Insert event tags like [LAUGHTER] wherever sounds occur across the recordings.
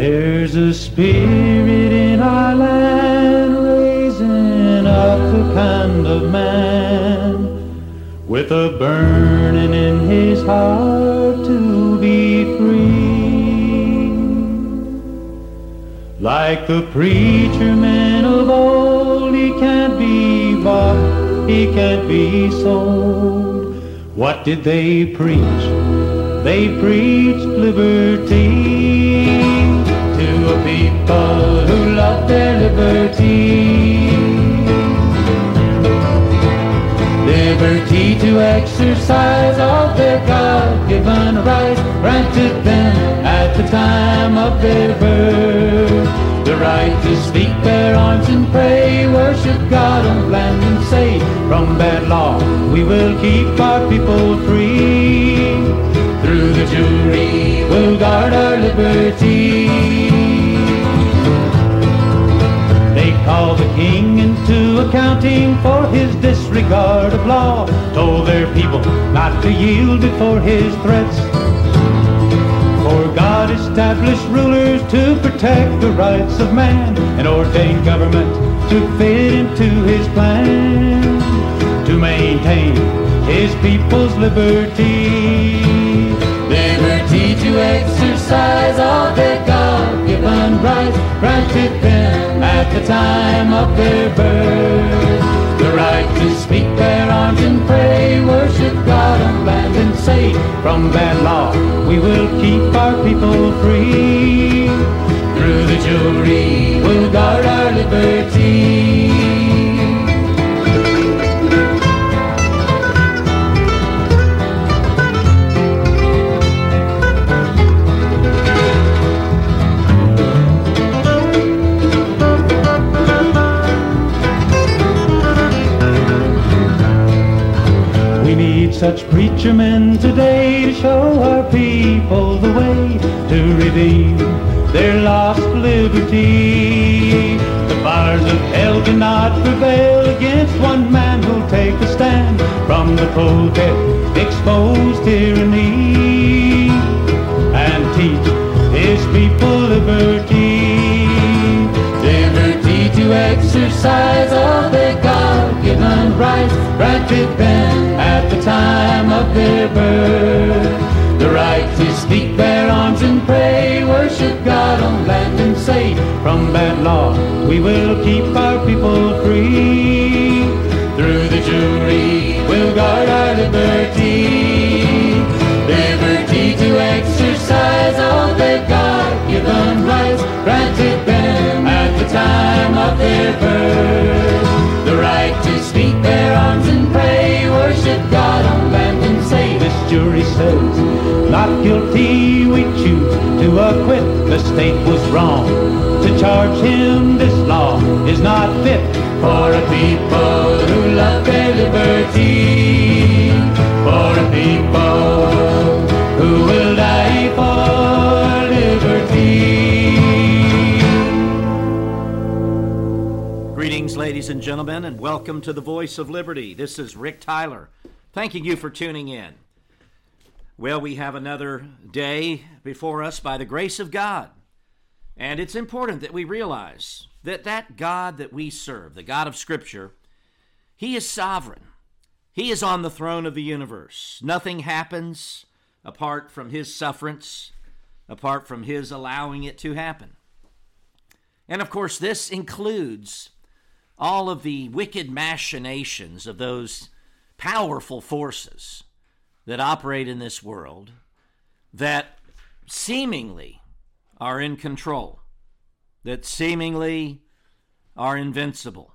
There's a spirit in our land raising up the kind of man with a burning in his heart to be free. Like the preacher man of old, he can't be bought, he can't be sold. What did they preach? They preached liberty a people who love their liberty. Liberty to exercise all their God-given rights granted them at the time of their birth. The right to speak their arms and pray, worship God on land and say, from bad law we will keep our people free. Through the jury we'll guard our liberty. Called the king into accounting for his disregard of law, told their people not to yield before his threats. For God established rulers to protect the rights of man and ordained government to fit into his plan to maintain his people's liberty. Liberty to exercise all their God-given rights granted them at the time of their birth. The right to speak their arms and pray, worship God on land and say, from bad law we will keep our people free. Through the jury we'll guard our liberty. Such preacher men today to show our people the way to redeem their lost liberty. The fires of hell cannot prevail against one man who'll take a stand from the pulpit, expose tyranny, and teach his people liberty. Liberty to exercise all their God-given rights granted them at the time of their birth. The right to speak their arms and pray, worship God on land and say, from bad law we will keep our people free. Through the jury we'll guard our liberty. Jury says, not guilty, we choose to acquit. The state was wrong to charge him. This law is not fit for a people who love their liberty. For a people who will die for liberty. Greetings, ladies and gentlemen, and welcome to the Voice of Liberty. This is Rick Tyler. Thanking you for tuning in. Well, we have another day before us by the grace of God. And it's important that we realize that that God that we serve, the God of Scripture, He is sovereign. He is on the throne of the universe. Nothing happens apart from His sufferance, apart from His allowing it to happen. And of course, this includes all of the wicked machinations of those powerful forces that operate in this world that seemingly are in control, that seemingly are invincible.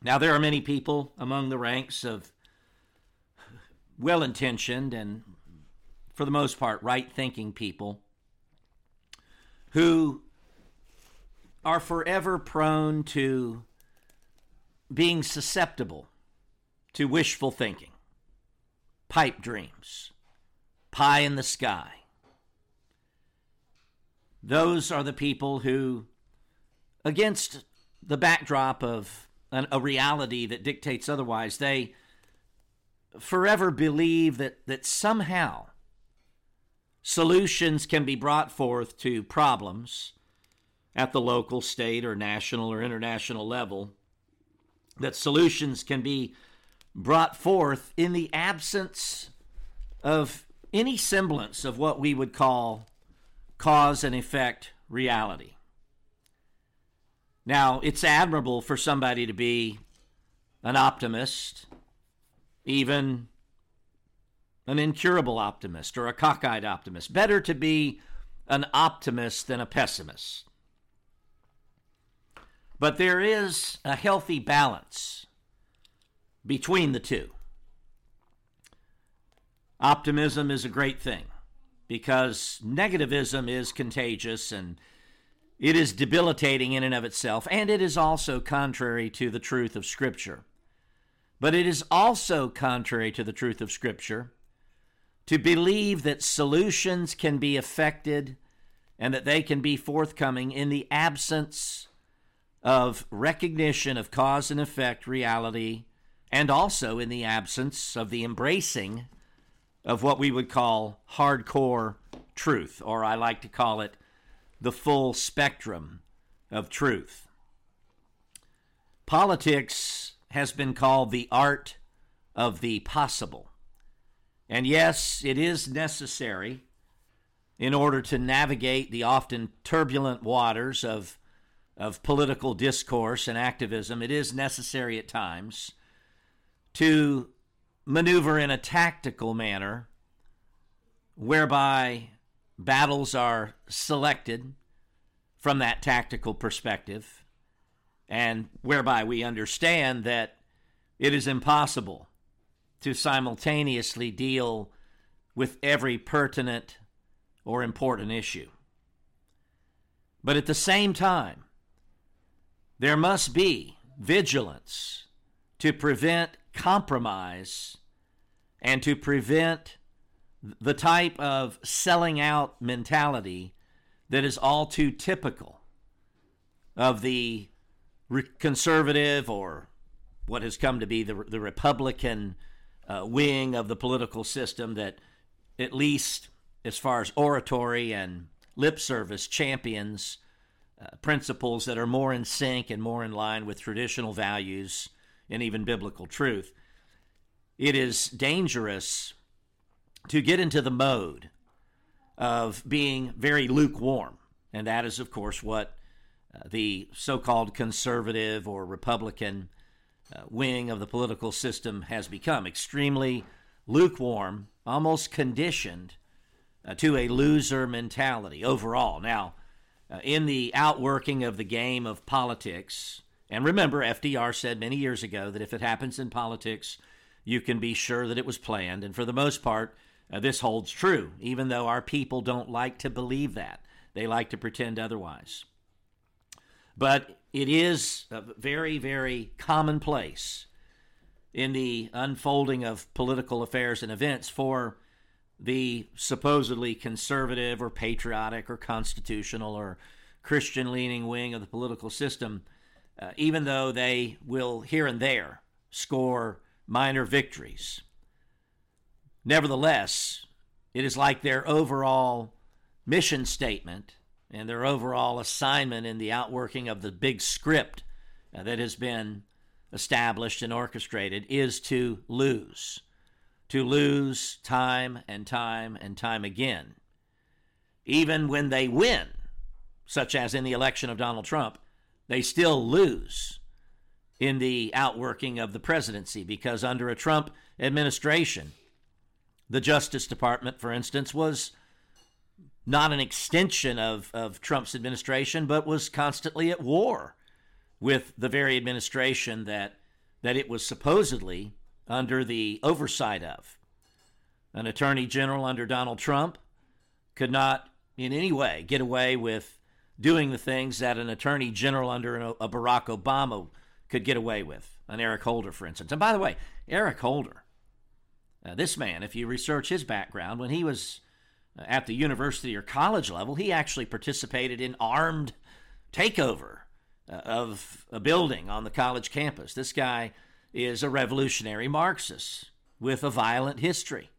Now, there are many people among the ranks of well intentioned and, for the most part, right thinking people who are forever prone to being susceptible to wishful thinking, pipe dreams, pie in the sky. Those are the people who, against the backdrop of an, a reality that dictates otherwise, they forever believe that, that somehow, solutions can be brought forth to problems at the local, state, or national or international level, that solutions can be brought forth in the absence of any semblance of what we would call cause and effect reality. Now, it's admirable for somebody to be an optimist, even an incurable optimist or a cockeyed optimist. Better to be an optimist than a pessimist. But there is a healthy balance between the two. Optimism is a great thing because negativism is contagious and it is debilitating in and of itself, and it is also contrary to the truth of Scripture. But it is also contrary to the truth of Scripture to believe that solutions can be effected and that they can be forthcoming in the absence of recognition of cause and effect reality, and also in the absence of the embracing of what we would call hardcore truth, or I like to call it the full spectrum of truth. Politics has been called the art of the possible. And yes, it is necessary in order to navigate the often turbulent waters of, of political discourse and activism. It is necessary at times to maneuver in a tactical manner whereby battles are selected from that tactical perspective, and whereby we understand that it is impossible to simultaneously deal with every pertinent or important issue. But at the same time, there must be vigilance to prevent compromise and to prevent the type of selling out mentality that is all too typical of the conservative or what has come to be the, the Republican uh, wing of the political system that, at least as far as oratory and lip service, champions uh, principles that are more in sync and more in line with traditional values and even biblical truth. It is dangerous to get into the mode of being very lukewarm. And that is, of course, what uh, the so called conservative or Republican uh, wing of the political system has become extremely lukewarm, almost conditioned uh, to a loser mentality overall. Now, in the outworking of the game of politics, and remember, FDR said many years ago that if it happens in politics, you can be sure that it was planned. And for the most part, uh, this holds true, even though our people don't like to believe that. They like to pretend otherwise. But it is very, very commonplace in the unfolding of political affairs and events for the supposedly conservative or patriotic or constitutional or Christian leaning wing of the political system, uh, even though they will here and there score minor victories Nevertheless, it is like their overall mission statement and their overall assignment in the outworking of the big script uh, that has been established and orchestrated is to lose. To lose time and time and time again. Even when they win, such as in the election of Donald Trump, they still lose in the outworking of the presidency because under a Trump administration, the Justice Department, for instance, was not an extension of, of Trump's administration, but was constantly at war with the very administration that that it was supposedly under the oversight of. An attorney general under Donald Trump could not in any way get away with doing the things that an attorney general under a Barack Obama could get away with, an Eric Holder, for instance. And by the way, Eric Holder uh, this man, if you research his background, when he was uh, at the university or college level, he actually participated in armed takeover uh, of a building on the college campus. This guy is a revolutionary Marxist with a violent history.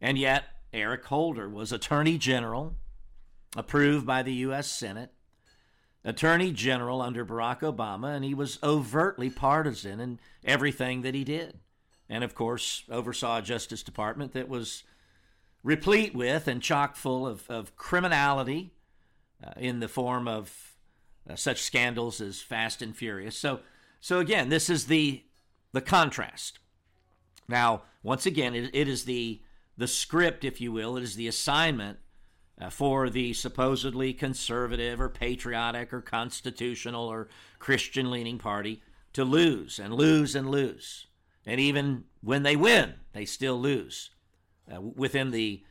And yet, Eric Holder was Attorney General, approved by the U.S. Senate, Attorney General under Barack Obama, and he was overtly partisan in everything that he did. And of course, oversaw a Justice Department that was replete with and chock full of, of criminality uh, in the form of uh, such scandals as Fast and Furious. So, so again, this is the the contrast. Now, once again, it, it is the the script, if you will. It is the assignment for the supposedly conservative or patriotic or constitutional or Christian leaning party to lose and lose and lose. And even when they win, they still lose uh, within the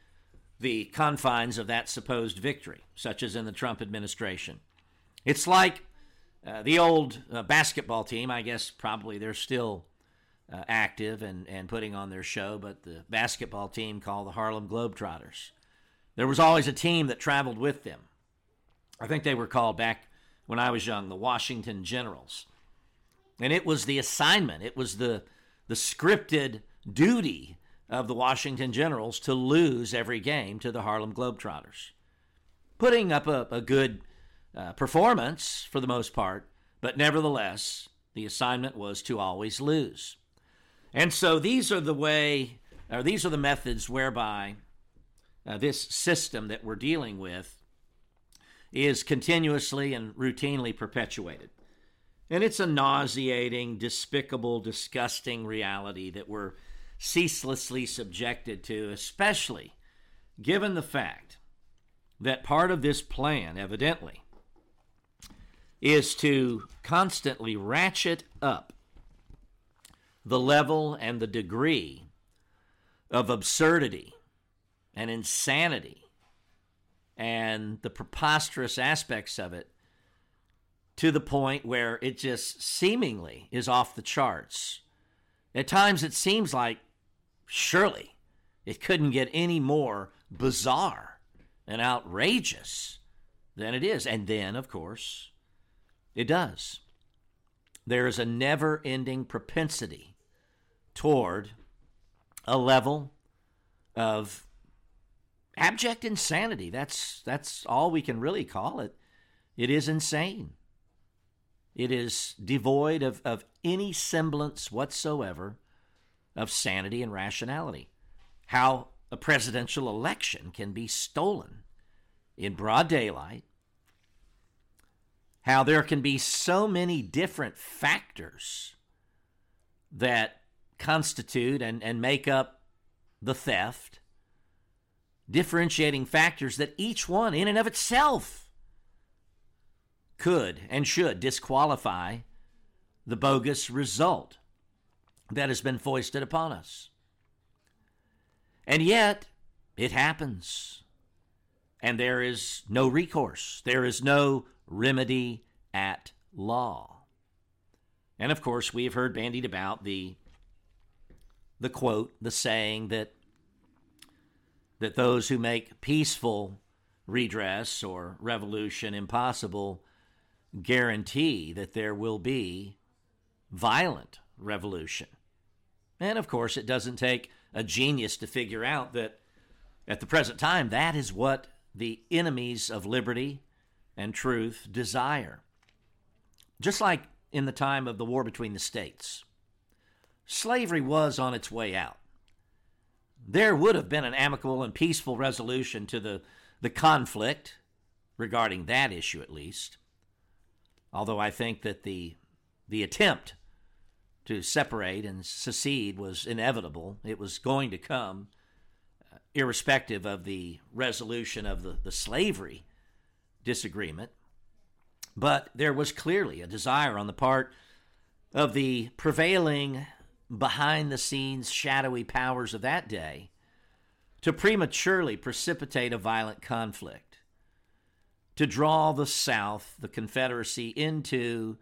the confines of that supposed victory, such as in the Trump administration. It's like uh, the old uh, basketball team. I guess probably they're still uh, active and, and putting on their show, but the basketball team called the Harlem Globetrotters. There was always a team that traveled with them. I think they were called back when I was young the Washington Generals. And it was the assignment, it was the, the scripted duty of the Washington Generals to lose every game to the Harlem Globetrotters. Putting up a, a good uh, performance for the most part, but nevertheless, the assignment was to always lose. And so these are the way, or these are the methods whereby uh, this system that we're dealing with is continuously and routinely perpetuated. And it's a nauseating, despicable, disgusting reality that we're ceaselessly subjected to, especially given the fact that part of this plan, evidently, is to constantly ratchet up the level and the degree of absurdity and insanity and the preposterous aspects of it to the point where it just seemingly is off the charts. At times it seems like surely it couldn't get any more bizarre and outrageous than it is. And then, of course, it does. There is a never ending propensity toward a level of abject insanity. That's that's all we can really call it. It is insane. It is devoid of, of any semblance whatsoever of sanity and rationality. How a presidential election can be stolen in broad daylight, how there can be so many different factors that constitute and, and make up the theft, differentiating factors that each one, in and of itself, could and should disqualify the bogus result that has been foisted upon us. And yet, it happens. And there is no recourse, there is no remedy at law. And of course, we have heard bandied about the the quote, the saying that that those who make peaceful redress or revolution impossible guarantee that there will be violent revolution. And of course, it doesn't take a genius to figure out that at the present time, that is what the enemies of liberty and truth desire. Just like in the time of the war between the states slavery was on its way out. There would have been an amicable and peaceful resolution to the, the conflict regarding that issue, at least. Although I think that the, the attempt to separate and secede was inevitable, it was going to come, uh, irrespective of the resolution of the, the slavery disagreement. But there was clearly a desire on the part of the prevailing behind the scenes shadowy powers of that day to prematurely precipitate a violent conflict, to draw the South, the Confederacy, into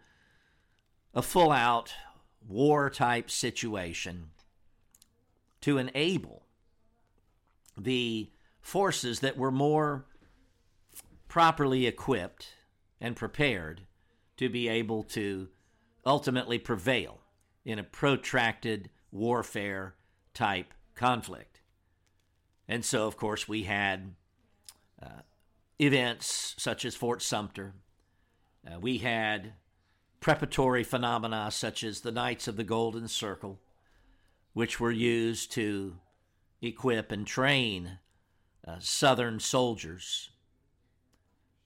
a full out war type situation to enable the forces that were more properly equipped and prepared to be able to ultimately prevail in a protracted warfare type conflict. And so, of course, we had uh, events such as Fort Sumter. Uh, we had preparatory phenomena such as the Knights of the Golden Circle, which were used to equip and train uh, Southern soldiers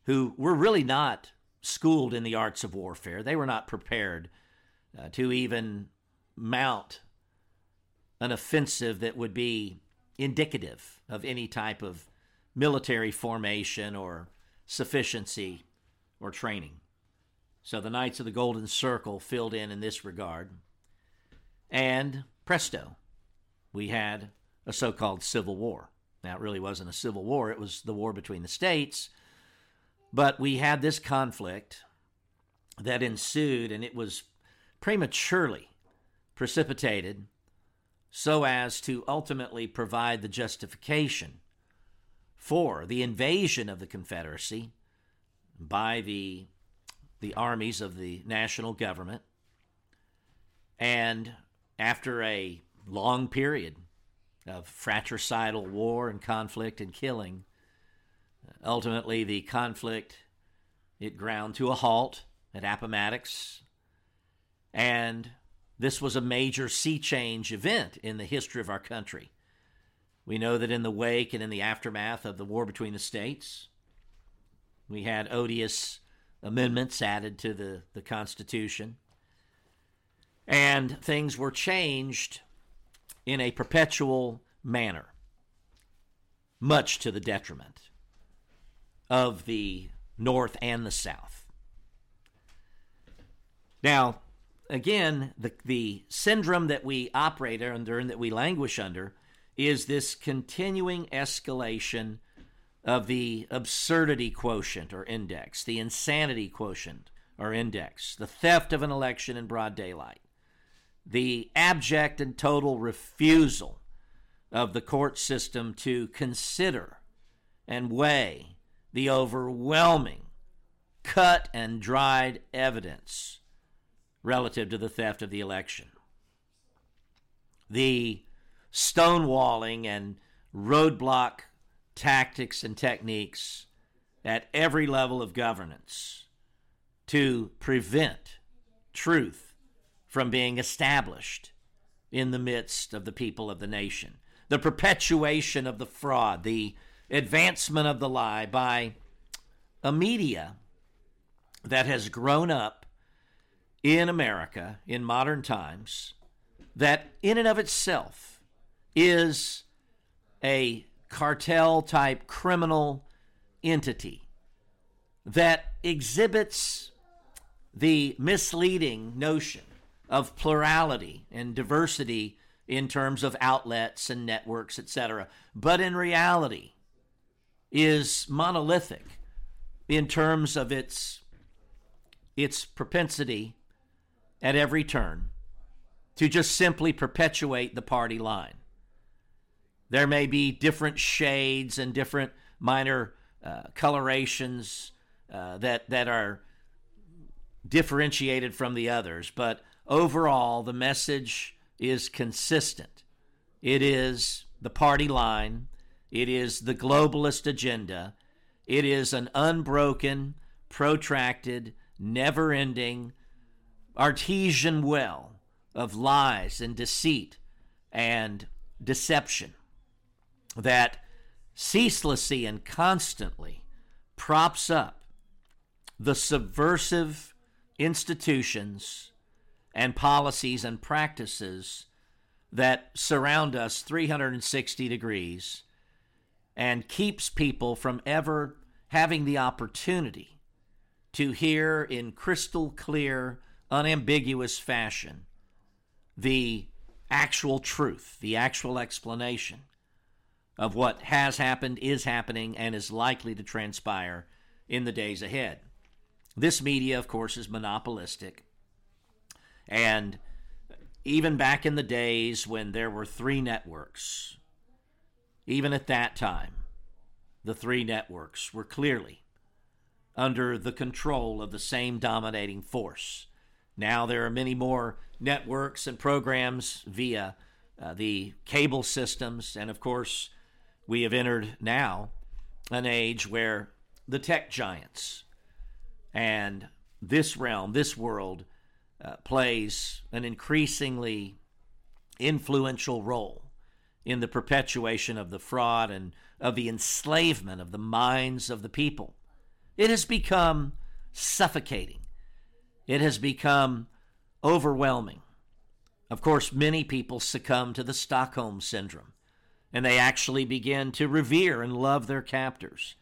who were really not schooled in the arts of warfare. They were not prepared uh, to even mount an offensive that would be indicative of any type of military formation or sufficiency or training. So the Knights of the Golden Circle filled in in this regard. And presto, we had a so called civil war. Now, it really wasn't a civil war, it was the war between the states. But we had this conflict that ensued, and it was prematurely precipitated so as to ultimately provide the justification for the invasion of the Confederacy by the, the armies of the national government. And after a long period of fratricidal war and conflict and killing, ultimately the conflict it ground to a halt at Appomattox and this was a major sea change event in the history of our country. We know that in the wake and in the aftermath of the war between the states, we had odious amendments added to the, the Constitution. And things were changed in a perpetual manner, much to the detriment of the North and the South. Now, again, the, the syndrome that we operate under and that we languish under is this continuing escalation of the absurdity quotient or index, the insanity quotient or index, the theft of an election in broad daylight, the abject and total refusal of the court system to consider and weigh the overwhelming cut and dried evidence relative to the theft of the election. The stonewalling and roadblock tactics and techniques at every level of governance to prevent truth from being established in the midst of the people of the nation. The perpetuation of the fraud, the advancement of the lie by a media that has grown up in America in modern times that, in and of itself, is a cartel type criminal entity that exhibits the misleading notion of plurality and diversity in terms of outlets and networks, etc., but in reality is monolithic in terms of its its propensity at every turn to just simply perpetuate the party line. There may be different shades and different minor uh, colorations uh, that that are differentiated from the others, but overall the message is consistent. It is the party line. It is the globalist agenda. It is an unbroken, protracted, never ending artesian well of lies and deceit and deception that ceaselessly and constantly props up the subversive institutions and policies and practices that surround us 360 degrees and keeps people from ever having the opportunity to hear in crystal clear unambiguous fashion the actual truth, the actual explanation of what has happened, is happening, and is likely to transpire in the days ahead. This media, of course, is monopolistic. And even back in the days when there were three networks, even at that time, the three networks were clearly under the control of the same dominating force. Now there are many more networks and programs via uh, the cable systems, and of course, we have entered now an age where the tech giants and this realm, this world, uh, plays an increasingly influential role in the perpetuation of the fraud and of the enslavement of the minds of the people. It has become suffocating. It has become overwhelming. Of course, many people succumb to the Stockholm Syndrome, and they actually begin to revere and love their captors.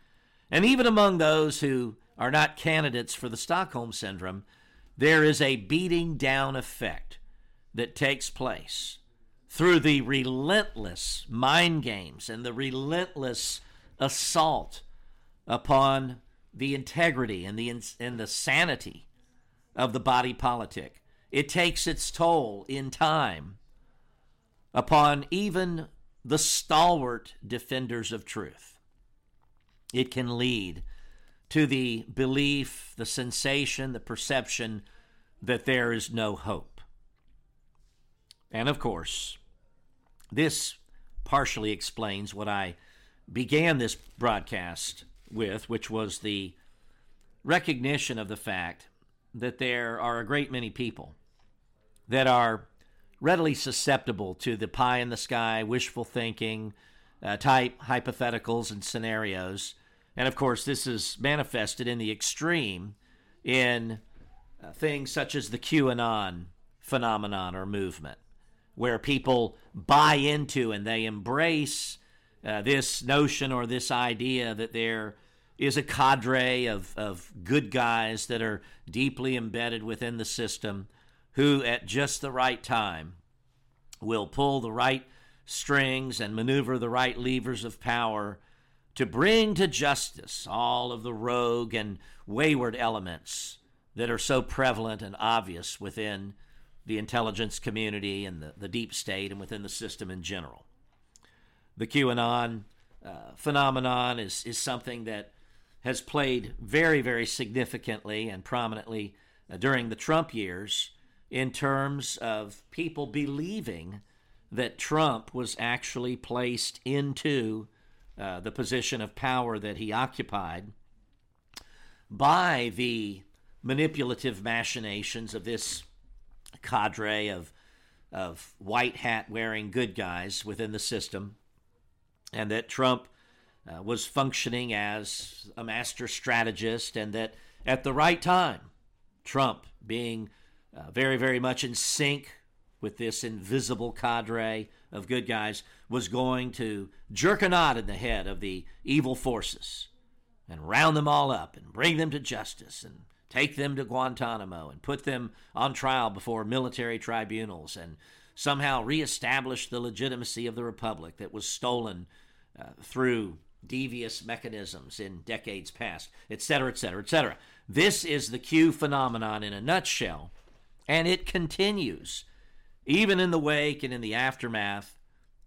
And even among those who are not candidates for the Stockholm Syndrome, there is a beating down effect that takes place through the relentless mind games and the relentless assault upon the integrity and the and the sanity of the body politic. It takes its toll in time upon even the stalwart defenders of truth. It can lead to the belief, the sensation, the perception that there is no hope. And of course, this partially explains what I began this broadcast with, which was the recognition of the fact that there are a great many people that are readily susceptible to the pie in the sky, wishful thinking uh, type hypotheticals and scenarios. And of course, this is manifested in the extreme in uh, things such as the QAnon phenomenon or movement, where people buy into and they embrace uh, this notion or this idea that there is a cadre of, of good guys that are deeply embedded within the system who, at just the right time, will pull the right strings and maneuver the right levers of power to bring to justice all of the rogue and wayward elements that are so prevalent and obvious within the intelligence community and the, the deep state and within the system in general. The QAnon uh, phenomenon is, is something that has played very, very significantly and prominently uh, during the Trump years in terms of people believing that Trump was actually placed into uh, the position of power that he occupied by the manipulative machinations of this cadre of of white hat wearing good guys within the system, and that Trump uh, was functioning as a master strategist, and that at the right time, Trump being uh, very, very much in sync with this invisible cadre of good guys, was going to jerk a knot in the head of the evil forces and round them all up and bring them to justice and take them to Guantanamo and put them on trial before military tribunals and somehow reestablish the legitimacy of the republic that was stolen uh, through devious mechanisms in decades past, etc., etc., etc. This is the Q phenomenon in a nutshell, and it continues even in the wake and in the aftermath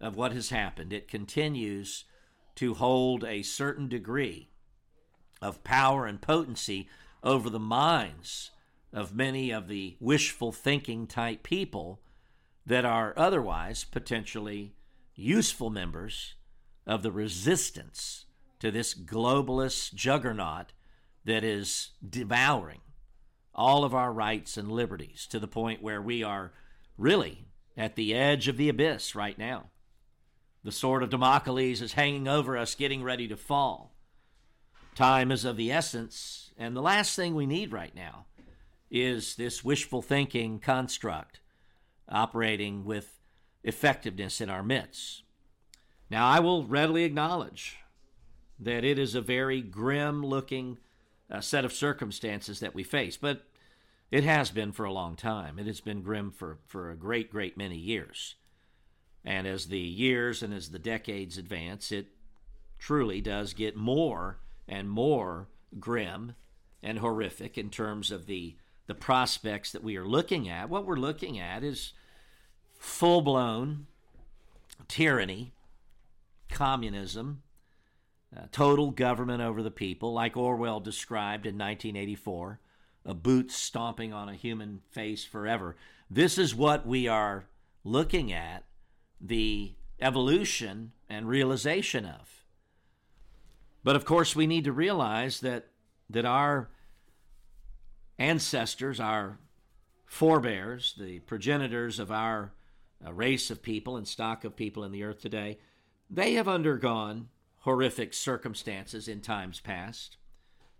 of what has happened. It continues to hold a certain degree of power and potency over the minds of many of the wishful thinking type people that are otherwise potentially useful members of the resistance to this globalist juggernaut that is devouring all of our rights and liberties to the point where we are really at the edge of the abyss right now. The sword of Damocles is hanging over us, getting ready to fall. Time is of the essence, and the last thing we need right now is this wishful thinking construct operating with effectiveness in our midst. Now, I will readily acknowledge that it is a very grim looking uh, set of circumstances that we face, but it has been for a long time. It has been grim for, for a great, great many years. And as the years and as the decades advance, it truly does get more and more grim and horrific in terms of the, the prospects that we are looking at. What we're looking at is full blown tyranny, communism, uh, total government over the people, like Orwell described in 1984 a boot stomping on a human face forever. This is what we are looking at the evolution and realization of. But of course, we need to realize that, that our ancestors, our forebears, the progenitors of our uh, race of people and stock of people in the earth today, they have undergone horrific circumstances in times past.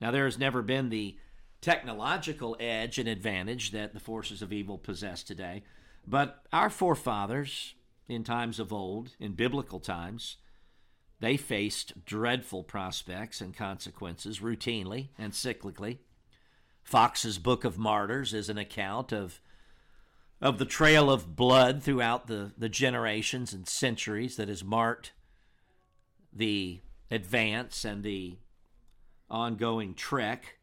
Now, there has never been the technological edge and advantage that the forces of evil possess today, but our forefathers in times of old, in biblical times, they faced dreadful prospects and consequences routinely and cyclically. Fox's Book of Martyrs is an account of, of the trail of blood throughout the, the generations and centuries that has marked the advance and the ongoing trek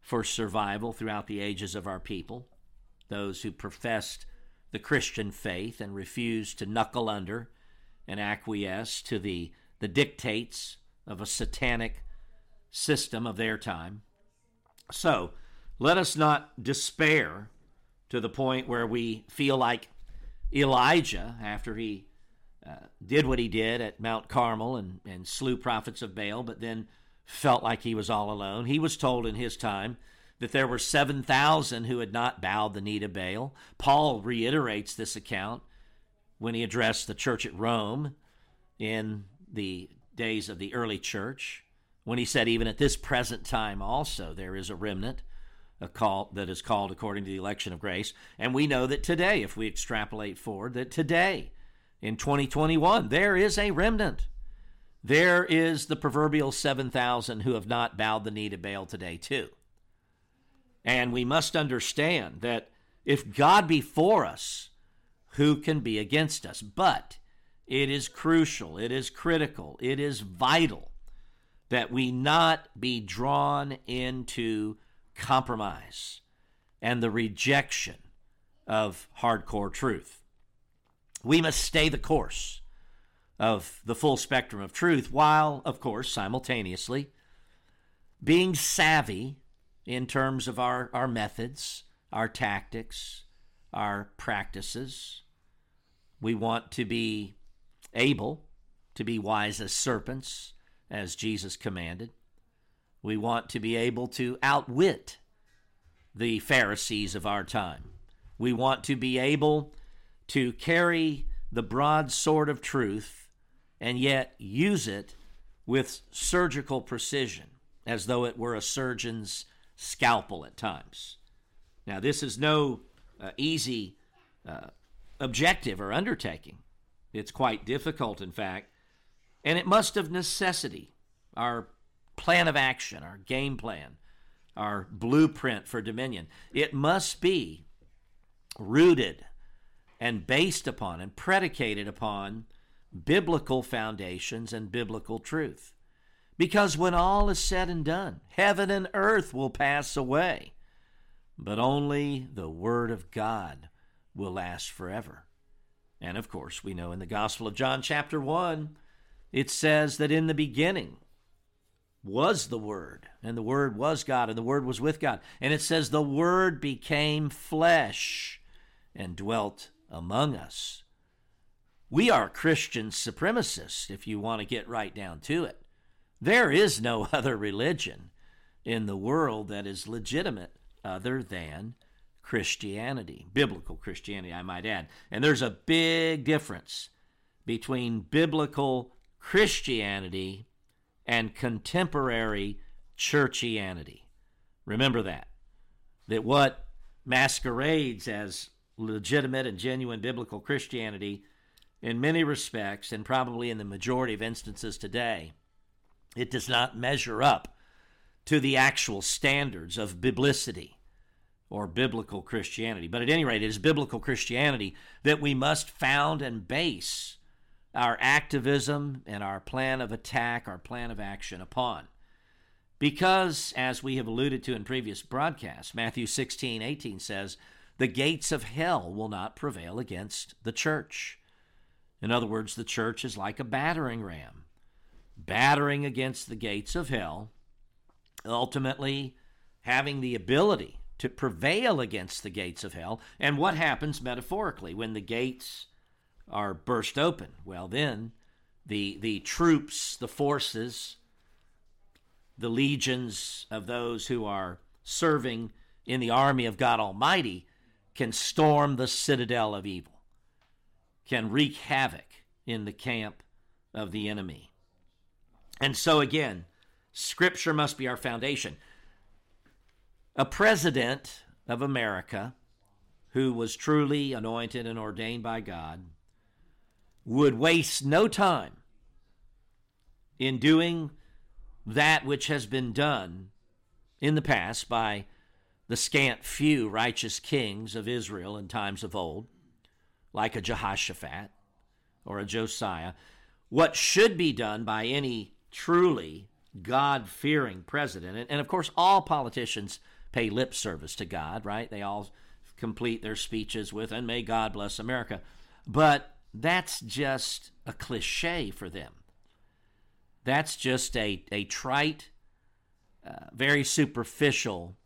for survival throughout the ages of our people. Those who professed the Christian faith and refused to knuckle under and acquiesce to the, the dictates of a satanic system of their time. So let us not despair to the point where we feel like Elijah after he uh, did what he did at Mount Carmel and, and slew prophets of Baal, but then felt like he was all alone. He was told in his time that there were 7,000 who had not bowed the knee to Baal. Paul reiterates this account when he addressed the church at Rome in the days of the early church, when he said, even at this present time also, there is a remnant a call that is called according to the election of grace. And we know that today, if we extrapolate forward, that today in 2021, there is a remnant. There is the proverbial 7,000 who have not bowed the knee to Baal today, too. And we must understand that if God be for us, who can be against us? But it is crucial, it is critical, it is vital that we not be drawn into compromise and the rejection of hardcore truth. We must stay the course of the full spectrum of truth while, of course, simultaneously being savvy in terms of our, our methods, our tactics, our practices. We want to be able to be wise as serpents, as Jesus commanded. We want to be able to outwit the Pharisees of our time. We want to be able to carry the broad sword of truth and yet use it with surgical precision, as though it were a surgeon's scalpel at times. Now, this is no uh, easy uh, objective or undertaking. It's quite difficult, in fact, and it must of necessity, our plan of action, our game plan, our blueprint for dominion, it must be rooted and based upon and predicated upon biblical foundations and biblical truth. Because when all is said and done, heaven and earth will pass away, but only the Word of God will last forever. And of course, we know in the Gospel of John, chapter 1, it says that in the beginning was the Word, and the Word was God, and the Word was with God. And it says the Word became flesh and dwelt among us. We are Christian supremacists, if you want to get right down to it. There is no [LAUGHS] other religion in the world that is legitimate other than Christianity, biblical Christianity, I might add. And there's a big difference between biblical Christianity and contemporary churchianity. Remember that. That what masquerades as legitimate and genuine biblical Christianity, in many respects, and probably in the majority of instances today, it does not measure up to the actual standards of biblicity or biblical Christianity. But at any rate, it is biblical Christianity that we must found and base our activism and our plan of attack, our plan of action upon. Because, as we have alluded to in previous broadcasts, Matthew 16, 18 says, the gates of hell will not prevail against the church. In other words, the church is like a battering ram battering against the gates of hell, ultimately having the ability to prevail against the gates of hell. And what happens metaphorically when the gates are burst open, well, then the, the troops, the forces, the legions of those who are serving in the army of God Almighty can storm the citadel of evil, can wreak havoc in the camp of the enemy. And so, again, Scripture must be our foundation. A president of America who was truly anointed and ordained by God would waste no time in doing that which has been done in the past by the scant few righteous kings of Israel in times of old, like a Jehoshaphat or a Josiah, what should be done by any truly God fearing president. And, of course, all politicians pay lip service to God, right? They all complete their speeches with, and may God bless America. But that's just a cliche for them. That's just a, a trite, uh, very superficial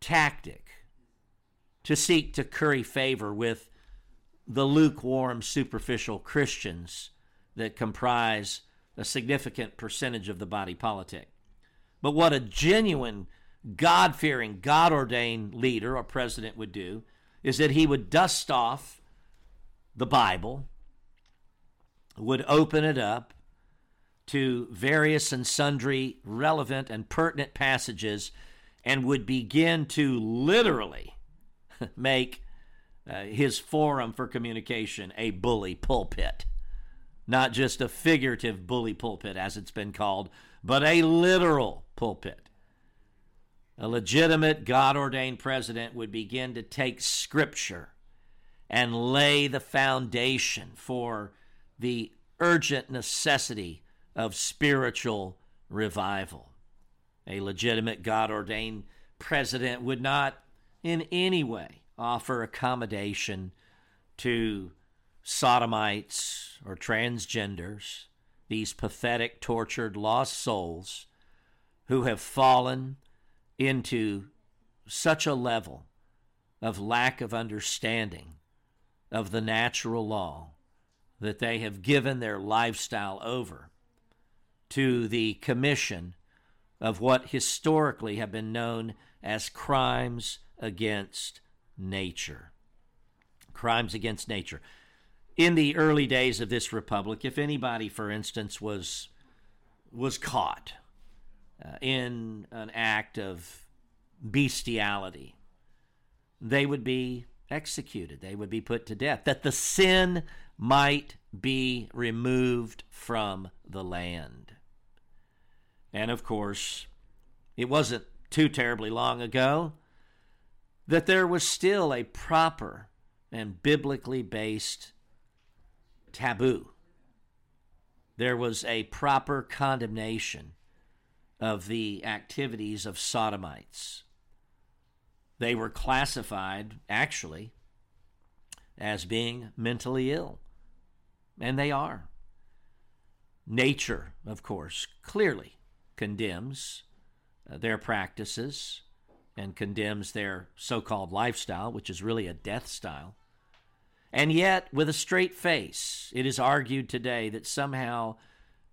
tactic to seek to curry favor with the lukewarm, superficial Christians that comprise a significant percentage of the body politic. But what a genuine, God fearing, God ordained leader or president would do is that he would dust off the Bible, would open it up to various and sundry relevant and pertinent passages and would begin to literally [LAUGHS] make uh, his forum for communication a bully pulpit. Not just a figurative bully pulpit, as it's been called, but a literal pulpit. A legitimate, God ordained president would begin to take scripture and lay the foundation for the urgent necessity of spiritual revival a legitimate God ordained president would not in any way offer accommodation to sodomites or transgenders, these pathetic, tortured, lost souls who have fallen into such a level of lack of understanding of the natural law that they have given their lifestyle over to the commission of what historically have been known as crimes against nature. Crimes against nature. In the early days of this republic, if anybody, for instance, was was caught uh, in an act of bestiality, they would be executed. They would be put to death. That the sin might be removed from the land. And of course, it wasn't too terribly long ago that there was still a proper and biblically based taboo. There was a proper condemnation of the activities of sodomites. They were classified, actually, as being mentally ill. And they are. Nature, of course, clearly condemns uh, their practices and condemns their so called lifestyle, which is really a death style. And yet, with a straight face, it is argued today that somehow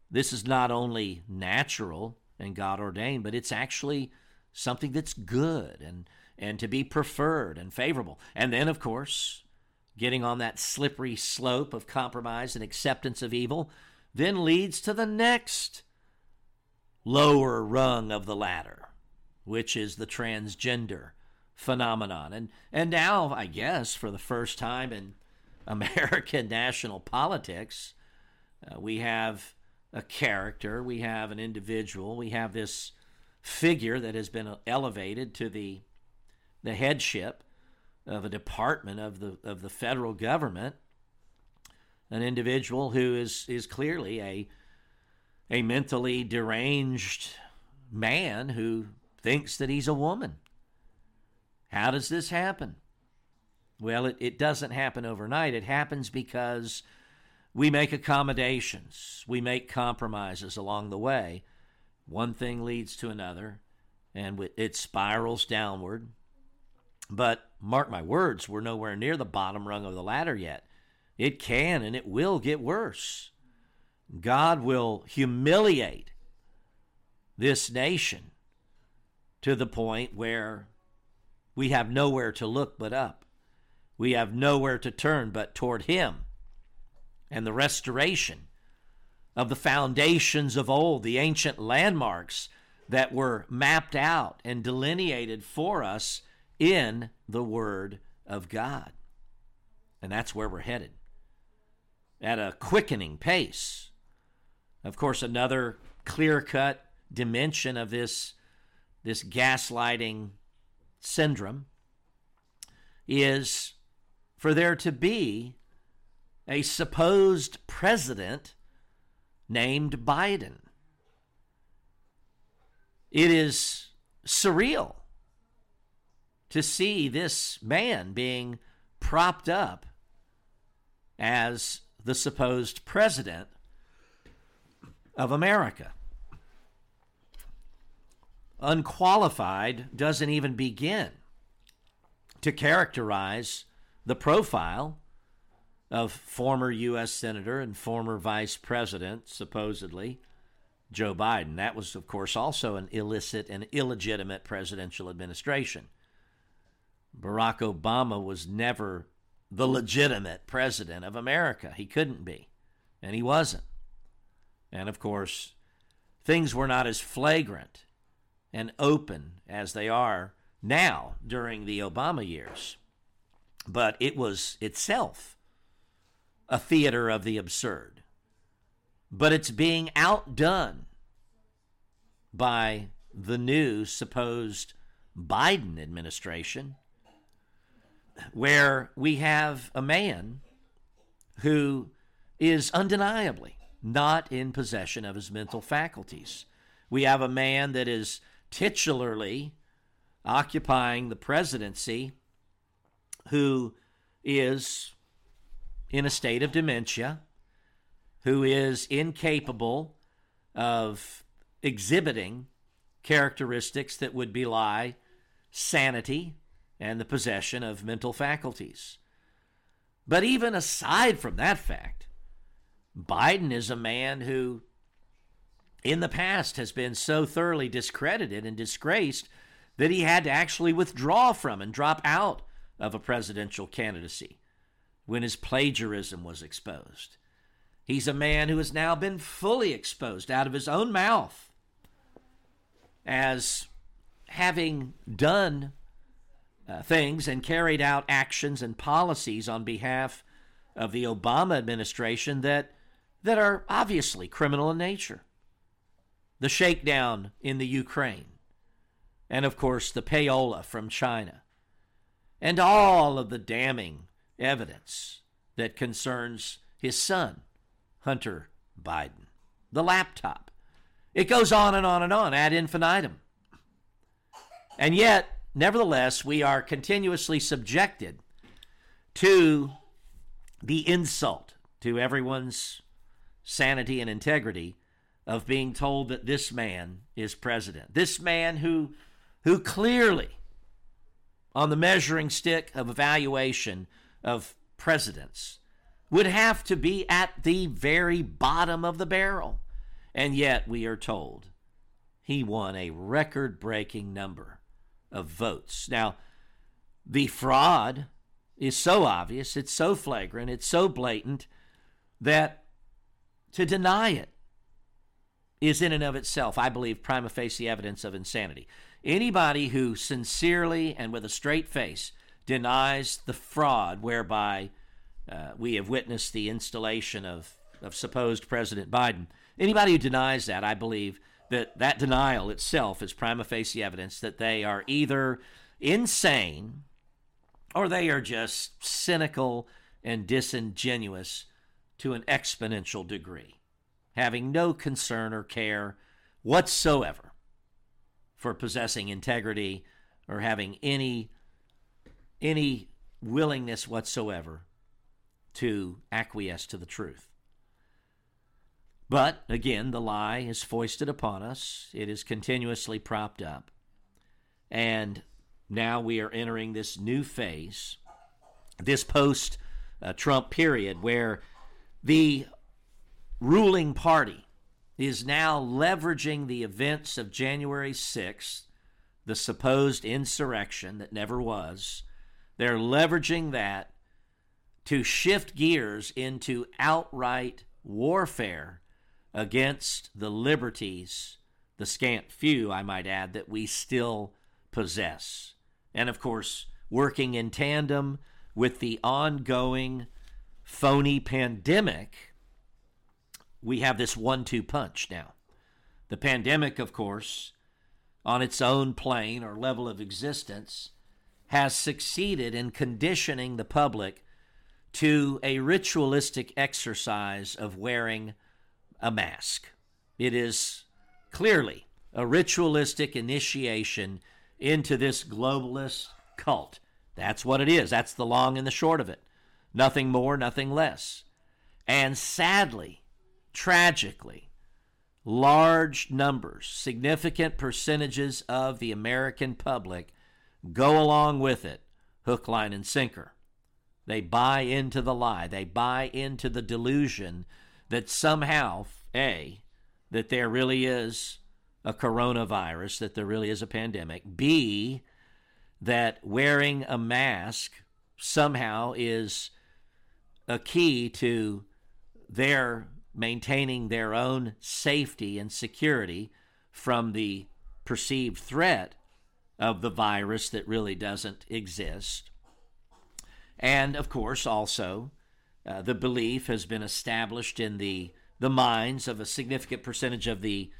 this is not only natural and God ordained, but it's actually something that's good and, and to be preferred and favorable. And then, of course, getting on that slippery slope of compromise and acceptance of evil then leads to the next lower rung of the ladder, which is the transgender phenomenon. And and now, I guess, for the first time in [LAUGHS] American national politics, uh, we have a character, we have an individual, we have this figure that has been elevated to the the headship of a department of the of the federal government, an individual who is is clearly a a mentally deranged man who thinks that he's a woman. How does this happen? Well, it, it doesn't happen overnight. It happens because we make accommodations, we make compromises along the way. One thing leads to another, and it spirals downward. But mark my words, we're nowhere near the bottom rung of the ladder yet. it can and it will get worse. God will humiliate this nation to the point where we have nowhere to look but up. We have nowhere to turn but toward Him. And the restoration of the foundations of old, the ancient landmarks that were mapped out and delineated for us in the Word of God. And that's where we're headed at a quickening pace. Of course, another clear cut dimension of this, this gaslighting syndrome is for there to be a supposed president named Biden. It is surreal to see this man being propped up as the supposed president of America. Unqualified doesn't even begin to characterize the profile of former U.S. Senator and former Vice President, supposedly, Joe Biden. That was, of course, also an illicit and illegitimate presidential administration. Barack Obama was never the legitimate president of America. He couldn't be, and he wasn't. And of course, things were not as flagrant and open as they are now during the Obama years. But it was itself a theater of the absurd. But it's being outdone by the new supposed Biden administration, where we have a man who is undeniably not in possession of his mental faculties. We have a man that is titularly occupying the presidency who is in a state of dementia, who is incapable of exhibiting characteristics that would belie sanity and the possession of mental faculties. But even aside from that fact, Biden is a man who, in the past, has been so thoroughly discredited and disgraced that he had to actually withdraw from and drop out of a presidential candidacy when his plagiarism was exposed. He's a man who has now been fully exposed out of his own mouth as having done uh, things and carried out actions and policies on behalf of the Obama administration that that are obviously criminal in nature. The shakedown in the Ukraine, and of course the payola from China, and all of the damning evidence that concerns his son, Hunter Biden, the laptop. It goes on and on and on ad infinitum. And yet, nevertheless, we are continuously subjected to the insult to everyone's sanity and integrity of being told that this man is president. This man who who clearly on the measuring stick of evaluation of presidents would have to be at the very bottom of the barrel. And yet we are told he won a record breaking number of votes. Now, the fraud is so obvious, it's so flagrant, it's so blatant that to deny it is in and of itself, I believe, prima facie evidence of insanity. Anybody who sincerely and with a straight face denies the fraud whereby uh, we have witnessed the installation of, of supposed President Biden, anybody who denies that, I believe that that denial itself is prima facie evidence that they are either insane or they are just cynical and disingenuous to an exponential degree, having no concern or care whatsoever for possessing integrity or having any any willingness whatsoever to acquiesce to the truth. But again, the lie is foisted upon us. It is continuously propped up. And now we are entering this new phase, this post uh, Trump period, where the ruling party is now leveraging the events of January 6th, the supposed insurrection that never was. They're leveraging that to shift gears into outright warfare against the liberties, the scant few, I might add, that we still possess. And of course, working in tandem with the ongoing phony pandemic, we have this one two punch now. The pandemic, of course, on its own plane or level of existence, has succeeded in conditioning the public to a ritualistic exercise of wearing a mask. It is clearly a ritualistic initiation into this globalist cult. That's what it is. That's the long and the short of it. Nothing more, nothing less. And sadly, tragically, large numbers, significant percentages of the American public go along with it, hook, line, and sinker. They buy into the lie. They buy into the delusion that somehow, A, that there really is a coronavirus, that there really is a pandemic. B, that wearing a mask somehow is a key to their maintaining their own safety and security from the perceived threat of the virus that really doesn't exist. And of course, also, uh, the belief has been established in the, the minds of a significant percentage of the,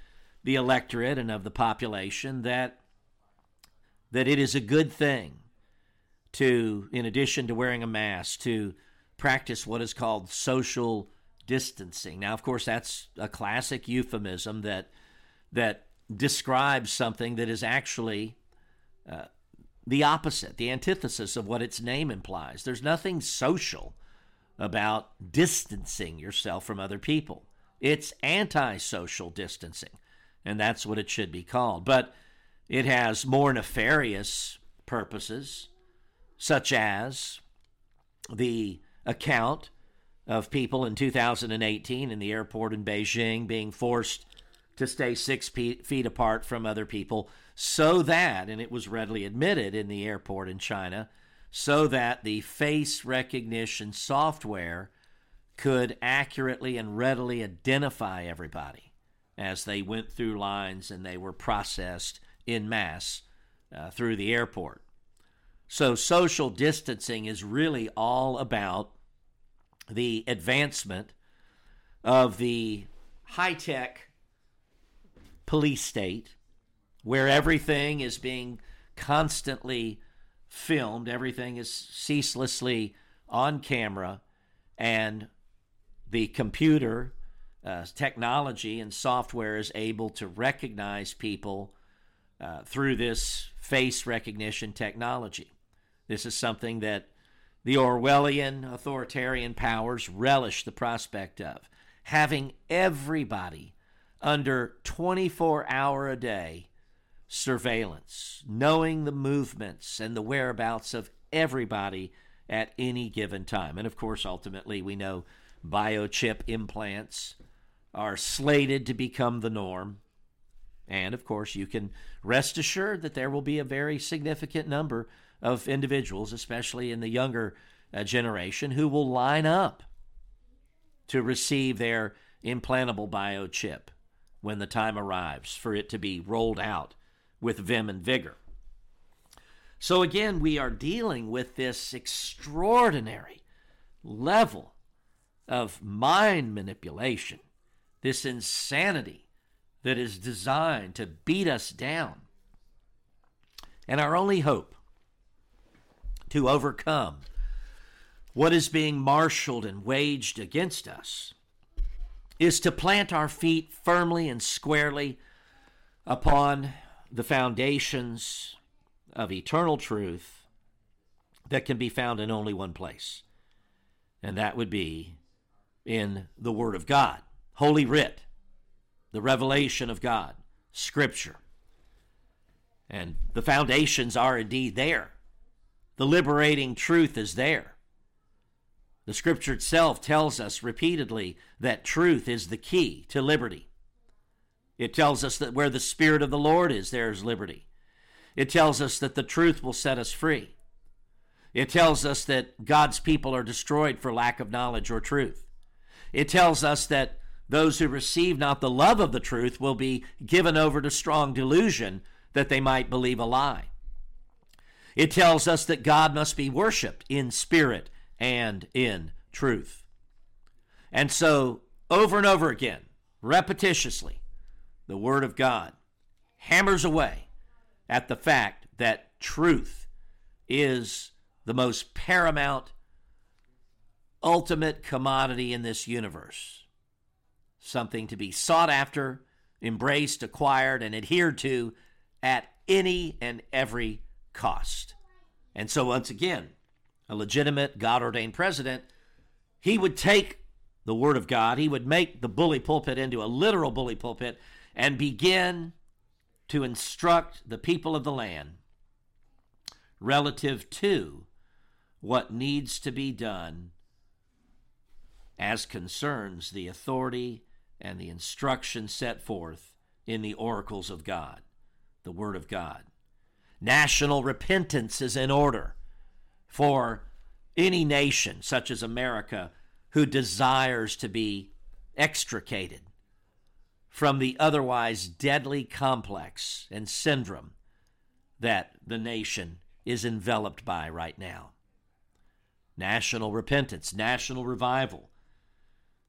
the electorate and of the population that, that it is a good thing to, in addition to wearing a mask, to practice what is called social distancing. Now, of course, that's a classic euphemism that that describes something that is actually uh, the opposite, the antithesis of what its name implies. There's nothing social about distancing yourself from other people. It's antisocial distancing, and that's what it should be called. But it has more nefarious purposes, such as the account of people in 2018 in the airport in Beijing being forced to stay six feet apart from other people so that, and it was readily admitted in the airport in China, so that the face recognition software could accurately and readily identify everybody as they went through lines and they were processed in mass uh, through the airport. So, social distancing is really all about the advancement of the high tech police state where everything is being constantly filmed, everything is ceaselessly on camera, and the computer uh, technology and software is able to recognize people uh, through this face recognition technology. This is something that the Orwellian authoritarian powers relish the prospect of having everybody under 24 hour a day surveillance, knowing the movements and the whereabouts of everybody at any given time. And of course, ultimately, we know biochip implants are slated to become the norm. And of course, you can rest assured that there will be a very significant number of individuals, especially in the younger uh, generation, who will line up to receive their implantable biochip when the time arrives for it to be rolled out with vim and vigor. So, again, we are dealing with this extraordinary level of mind manipulation, this insanity that is designed to beat us down. And our only hope to overcome what is being marshaled and waged against us is to plant our feet firmly and squarely upon the foundations of eternal truth that can be found in only one place, and that would be in the Word of God, Holy Writ, the revelation of God, Scripture. And the foundations are indeed there. The liberating truth is there. The scripture itself tells us repeatedly that truth is the key to liberty. It tells us that where the Spirit of the Lord is, there is liberty. It tells us that the truth will set us free. It tells us that God's people are destroyed for lack of knowledge or truth. It tells us that those who receive not the love of the truth will be given over to strong delusion that they might believe a lie. It tells us that God must be worshiped in spirit and in truth. And so, over and over again, repetitiously, the Word of God hammers away at the fact that truth is the most paramount, ultimate commodity in this universe. Something to be sought after, embraced, acquired, and adhered to at any and every cost. And so, once again, a legitimate, God ordained president, he would take the Word of God, he would make the bully pulpit into a literal bully pulpit, and begin to instruct the people of the land relative to what needs to be done as concerns the authority and the instruction set forth in the oracles of God, the Word of God. National repentance is in order for any nation, such as America, who desires to be extricated from the otherwise deadly complex and syndrome that the nation is enveloped by right now national repentance, national revival.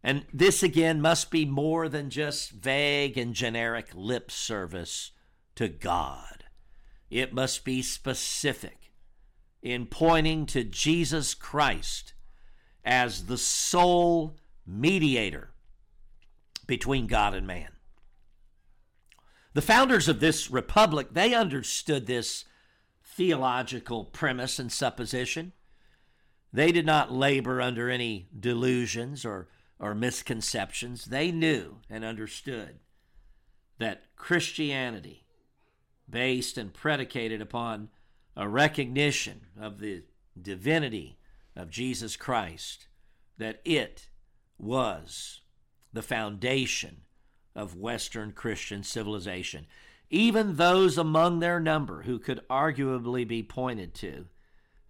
And this again must be more than just vague and generic lip service to God. It must be specific in pointing to Jesus Christ as the sole mediator between God and man. The founders of this republic, they understood this theological premise and supposition. They did not labor under any delusions or, or misconceptions. They knew and understood that Christianity, based and predicated upon a recognition of the divinity of Jesus Christ, that it was the foundation of Western Christian civilization. Even those among their number who could arguably be pointed to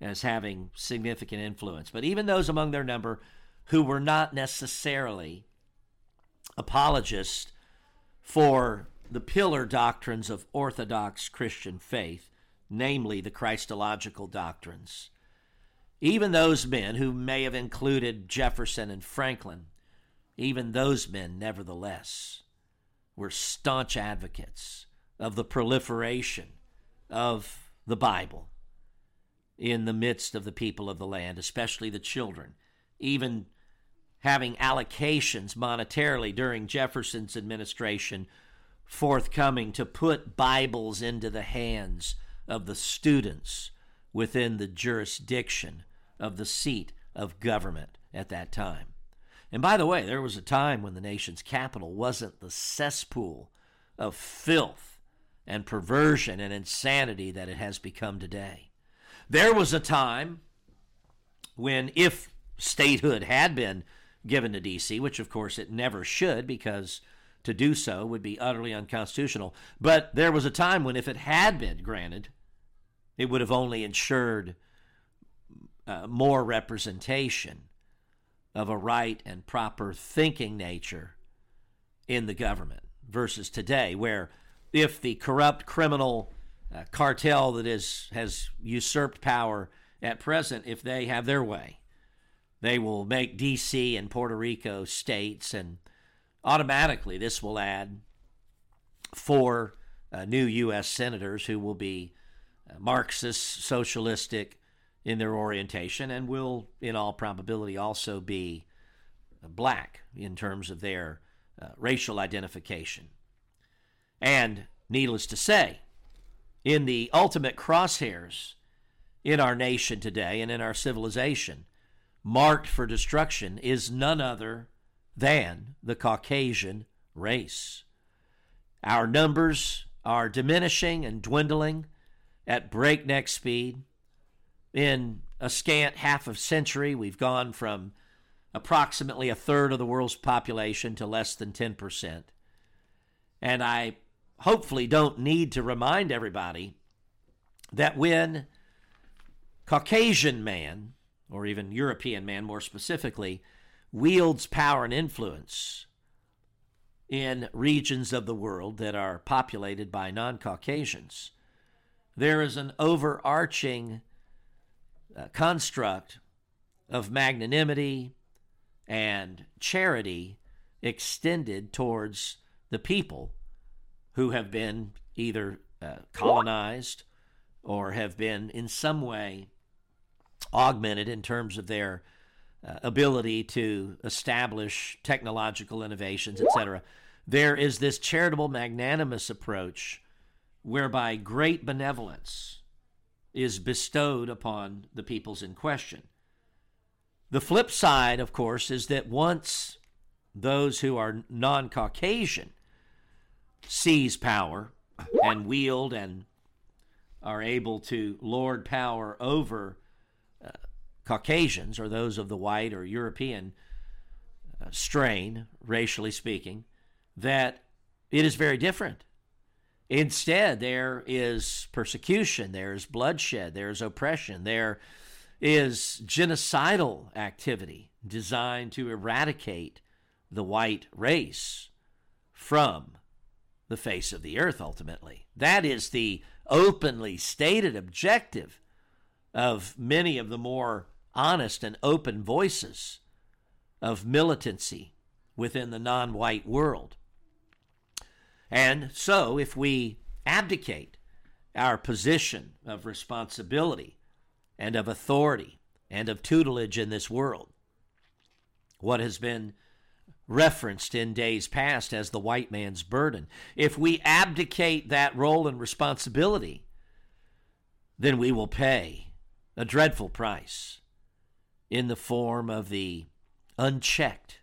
as having significant influence. But even those among their number who were not necessarily apologists for the pillar doctrines of Orthodox Christian faith, namely the Christological doctrines, even those men who may have included Jefferson and Franklin, even those men, nevertheless, were staunch advocates of the proliferation of the Bible in the midst of the people of the land, especially the children, even having allocations monetarily during Jefferson's administration forthcoming to put Bibles into the hands of the students within the jurisdiction of the seat of government at that time. And by the way, there was a time when the nation's capital wasn't the cesspool of filth and perversion and insanity that it has become today. There was a time when, if statehood had been given to D.C., which of course it never should because to do so would be utterly unconstitutional, but there was a time when, if it had been granted, it would have only ensured uh, more representation of a right and proper thinking nature in the government versus today, where if the corrupt criminal uh, cartel that is has usurped power at present, if they have their way, they will make D.C. and Puerto Rico states, and automatically this will add four uh, new U.S. senators who will be uh, Marxist, socialistic in their orientation, and will, in all probability, also be uh, black in terms of their uh, racial identification. And needless to say, in the ultimate crosshairs in our nation today and in our civilization, marked for destruction, is none other than the Caucasian race. Our numbers are diminishing and dwindling at breakneck speed in a scant half a century, we've gone from approximately a third of the world's population to less than 10%. And I hopefully don't need to remind everybody that when Caucasian man, or even European man more specifically, wields power and influence in regions of the world that are populated by non Caucasians, there is an overarching uh, construct of magnanimity and charity extended towards the people who have been either uh, colonized or have been in some way augmented in terms of their uh, ability to establish technological innovations, etc. There is this charitable, magnanimous approach whereby great benevolence is bestowed upon the peoples in question. The flip side, of course, is that once those who are non Caucasian seize power and wield and are able to lord power over Caucasians or those of the white or European uh, strain, racially speaking, that it is very different. Instead, there is persecution, there is bloodshed, there is oppression, there is genocidal activity designed to eradicate the white race from the face of the earth ultimately. That is the openly stated objective of many of the more honest and open voices of militancy within the non white world. And so, if we abdicate our position of responsibility and of authority and of tutelage in this world, what has been referenced in days past as the white man's burden. If we abdicate that role and responsibility, then we will pay a dreadful price in the form of the unchecked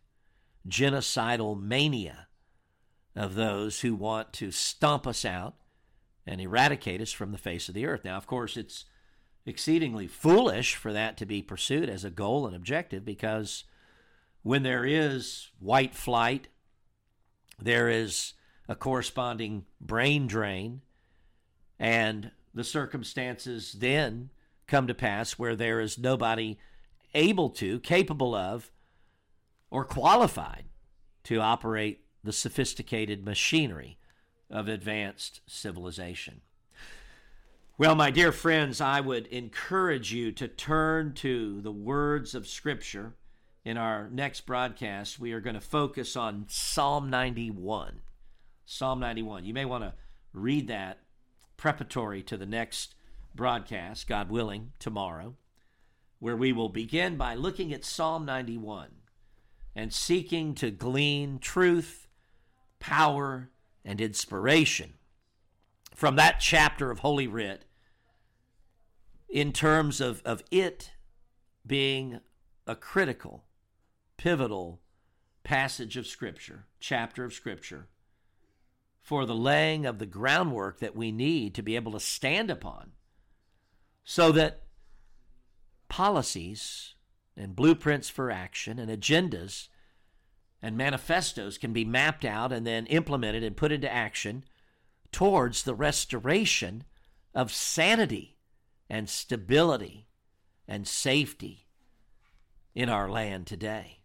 genocidal mania of those who want to stomp us out and eradicate us from the face of the earth. Now, of course, it's exceedingly foolish for that to be pursued as a goal and objective because when there is white flight, there is a corresponding brain drain, and the circumstances then come to pass where there is nobody able to, capable of, or qualified to operate the sophisticated machinery of advanced civilization. Well, my dear friends, I would encourage you to turn to the words of Scripture in our next broadcast, we are going to focus on Psalm 91. Psalm 91. You may want to read that preparatory to the next broadcast, God willing, tomorrow, where we will begin by looking at Psalm 91 and seeking to glean truth, power, and inspiration from that chapter of Holy Writ in terms of, of it being a critical pivotal passage of Scripture, chapter of Scripture, for the laying of the groundwork that we need to be able to stand upon so that policies and blueprints for action and agendas and manifestos can be mapped out and then implemented and put into action towards the restoration of sanity and stability and safety in our land today.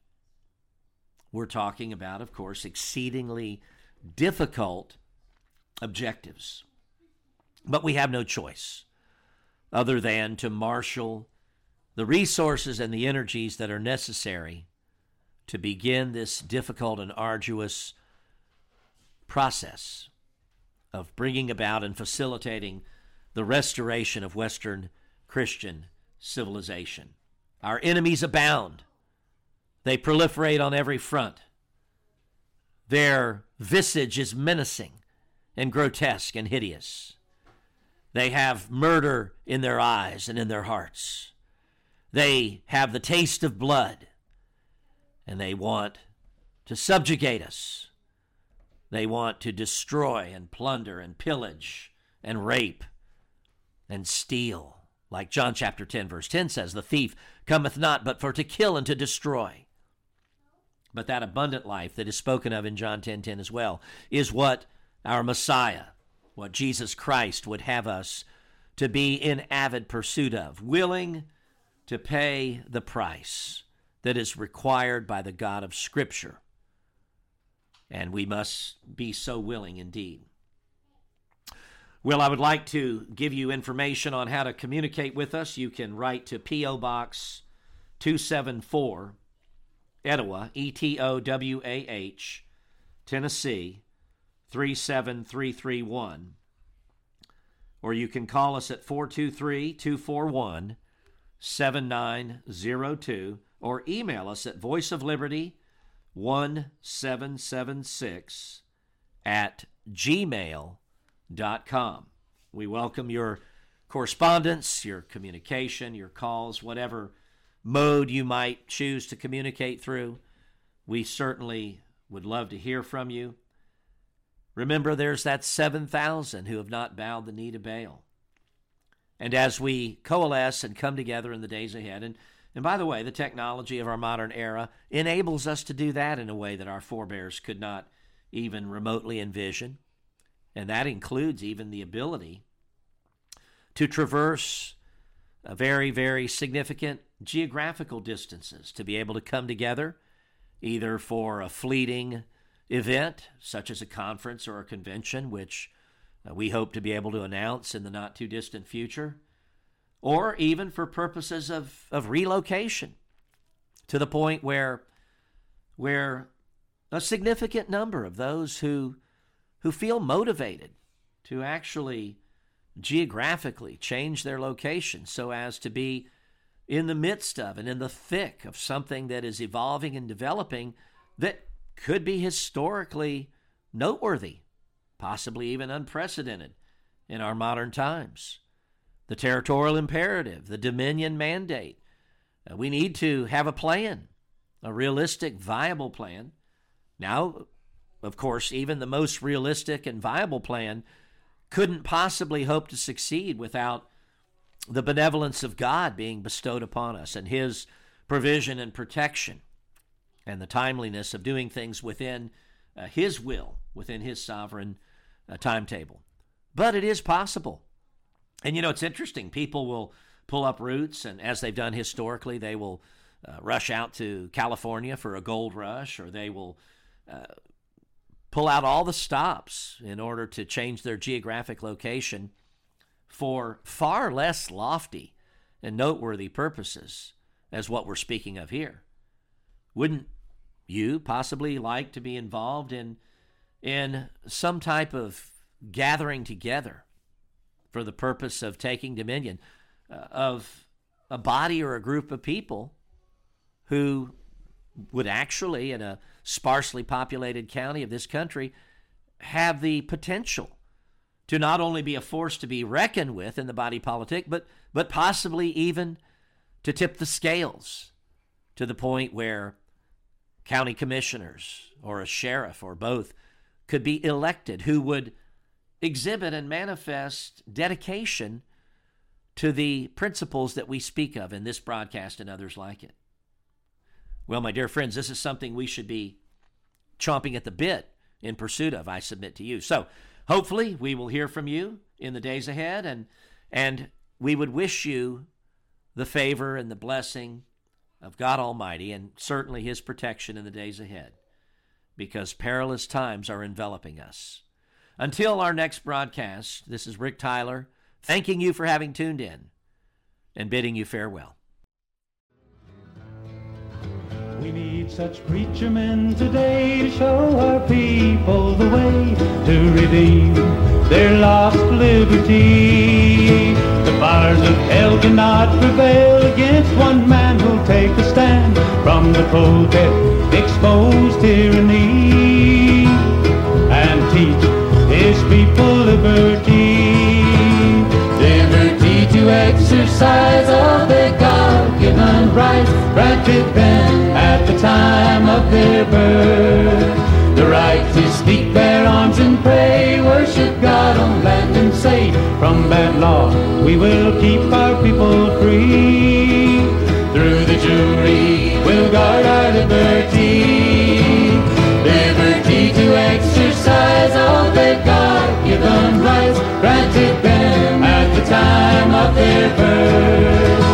We're talking about, of course, exceedingly difficult objectives. But we have no choice other than to marshal the resources and the energies that are necessary to begin this difficult and arduous process of bringing about and facilitating the restoration of Western Christian civilization. Our enemies abound. They proliferate on every front. Their visage is menacing and grotesque and hideous. They have murder in their eyes and in their hearts. They have the taste of blood, and they want to subjugate us. They want to destroy and plunder and pillage and rape and steal Like John chapter 10, verse 10 says, The thief cometh not but for to kill and to destroy. But that abundant life that is spoken of in John 10 10 as well is what our Messiah, what Jesus Christ would have us to be in avid pursuit of, willing to pay the price that is required by the God of Scripture. And we must be so willing indeed. Well, I would like to give you information on how to communicate with us. You can write to P.O. Box 274, Etowah, E T O W A H, Tennessee 37331. Or you can call us at 423 241 7902 or email us at Voice of Liberty 1776 at gmail.com. We welcome your correspondence, your communication, your calls, whatever mode you might choose to communicate through. We certainly would love to hear from you. Remember, there's that 7,000 who have not bowed the knee to Baal. And as we coalesce and come together in the days ahead, and, and by the way, the technology of our modern era enables us to do that in a way that our forebears could not even remotely envision. And that includes even the ability to traverse very, very significant geographical distances, to be able to come together either for a fleeting event, such as a conference or a convention, which uh, we hope to be able to announce in the not too distant future, or even for purposes of, of relocation to the point where, where a significant number of those who, who feel motivated to actually geographically change their location so as to be in the midst of and in the thick of something that is evolving and developing that could be historically noteworthy, possibly even unprecedented in our modern times. The territorial imperative, the dominion mandate. Uh, we need to have a plan, a realistic, viable plan. Now, of course, even the most realistic and viable plan couldn't possibly hope to succeed without the benevolence of God being bestowed upon us and His provision and protection and the timeliness of doing things within uh, His will, within His sovereign uh, timetable. But it is possible. And you know, it's interesting. People will pull up roots, and as they've done historically, they will uh, rush out to California for a gold rush, or they will uh, pull out all the stops in order to change their geographic location for far less lofty and noteworthy purposes as what we're speaking of here. Wouldn't you possibly like to be involved in in some type of gathering together for the purpose of taking dominion uh, of a body or a group of people who would actually in a sparsely populated county of this country have the potential to not only be a force to be reckoned with in the body politic but but possibly even to tip the scales to the point where county commissioners or a sheriff or both could be elected who would exhibit and manifest dedication to the principles that we speak of in this broadcast and others like it. Well, my dear friends, this is something we should be chomping at the bit in pursuit of, I submit to you. So, hopefully, we will hear from you in the days ahead and and we would wish you the favor and the blessing of God Almighty and certainly His protection in the days ahead because perilous times are enveloping us. Until our next broadcast, this is Rick Tyler thanking you for having tuned in and bidding you farewell. We need such preacher men today to show our people the way to redeem their lost liberty. The bars of hell cannot prevail against one man who'll take a stand from the pulpit, expose tyranny, and teach his people liberty. Liberty to exercise all their God-given rights, granted them at the time of their birth. The right to speak, bear arms and pray, worship God on land and say, from bad law. We will keep our people free. Guard our liberty. Liberty to exercise all their God-given rights granted them at the time of their birth.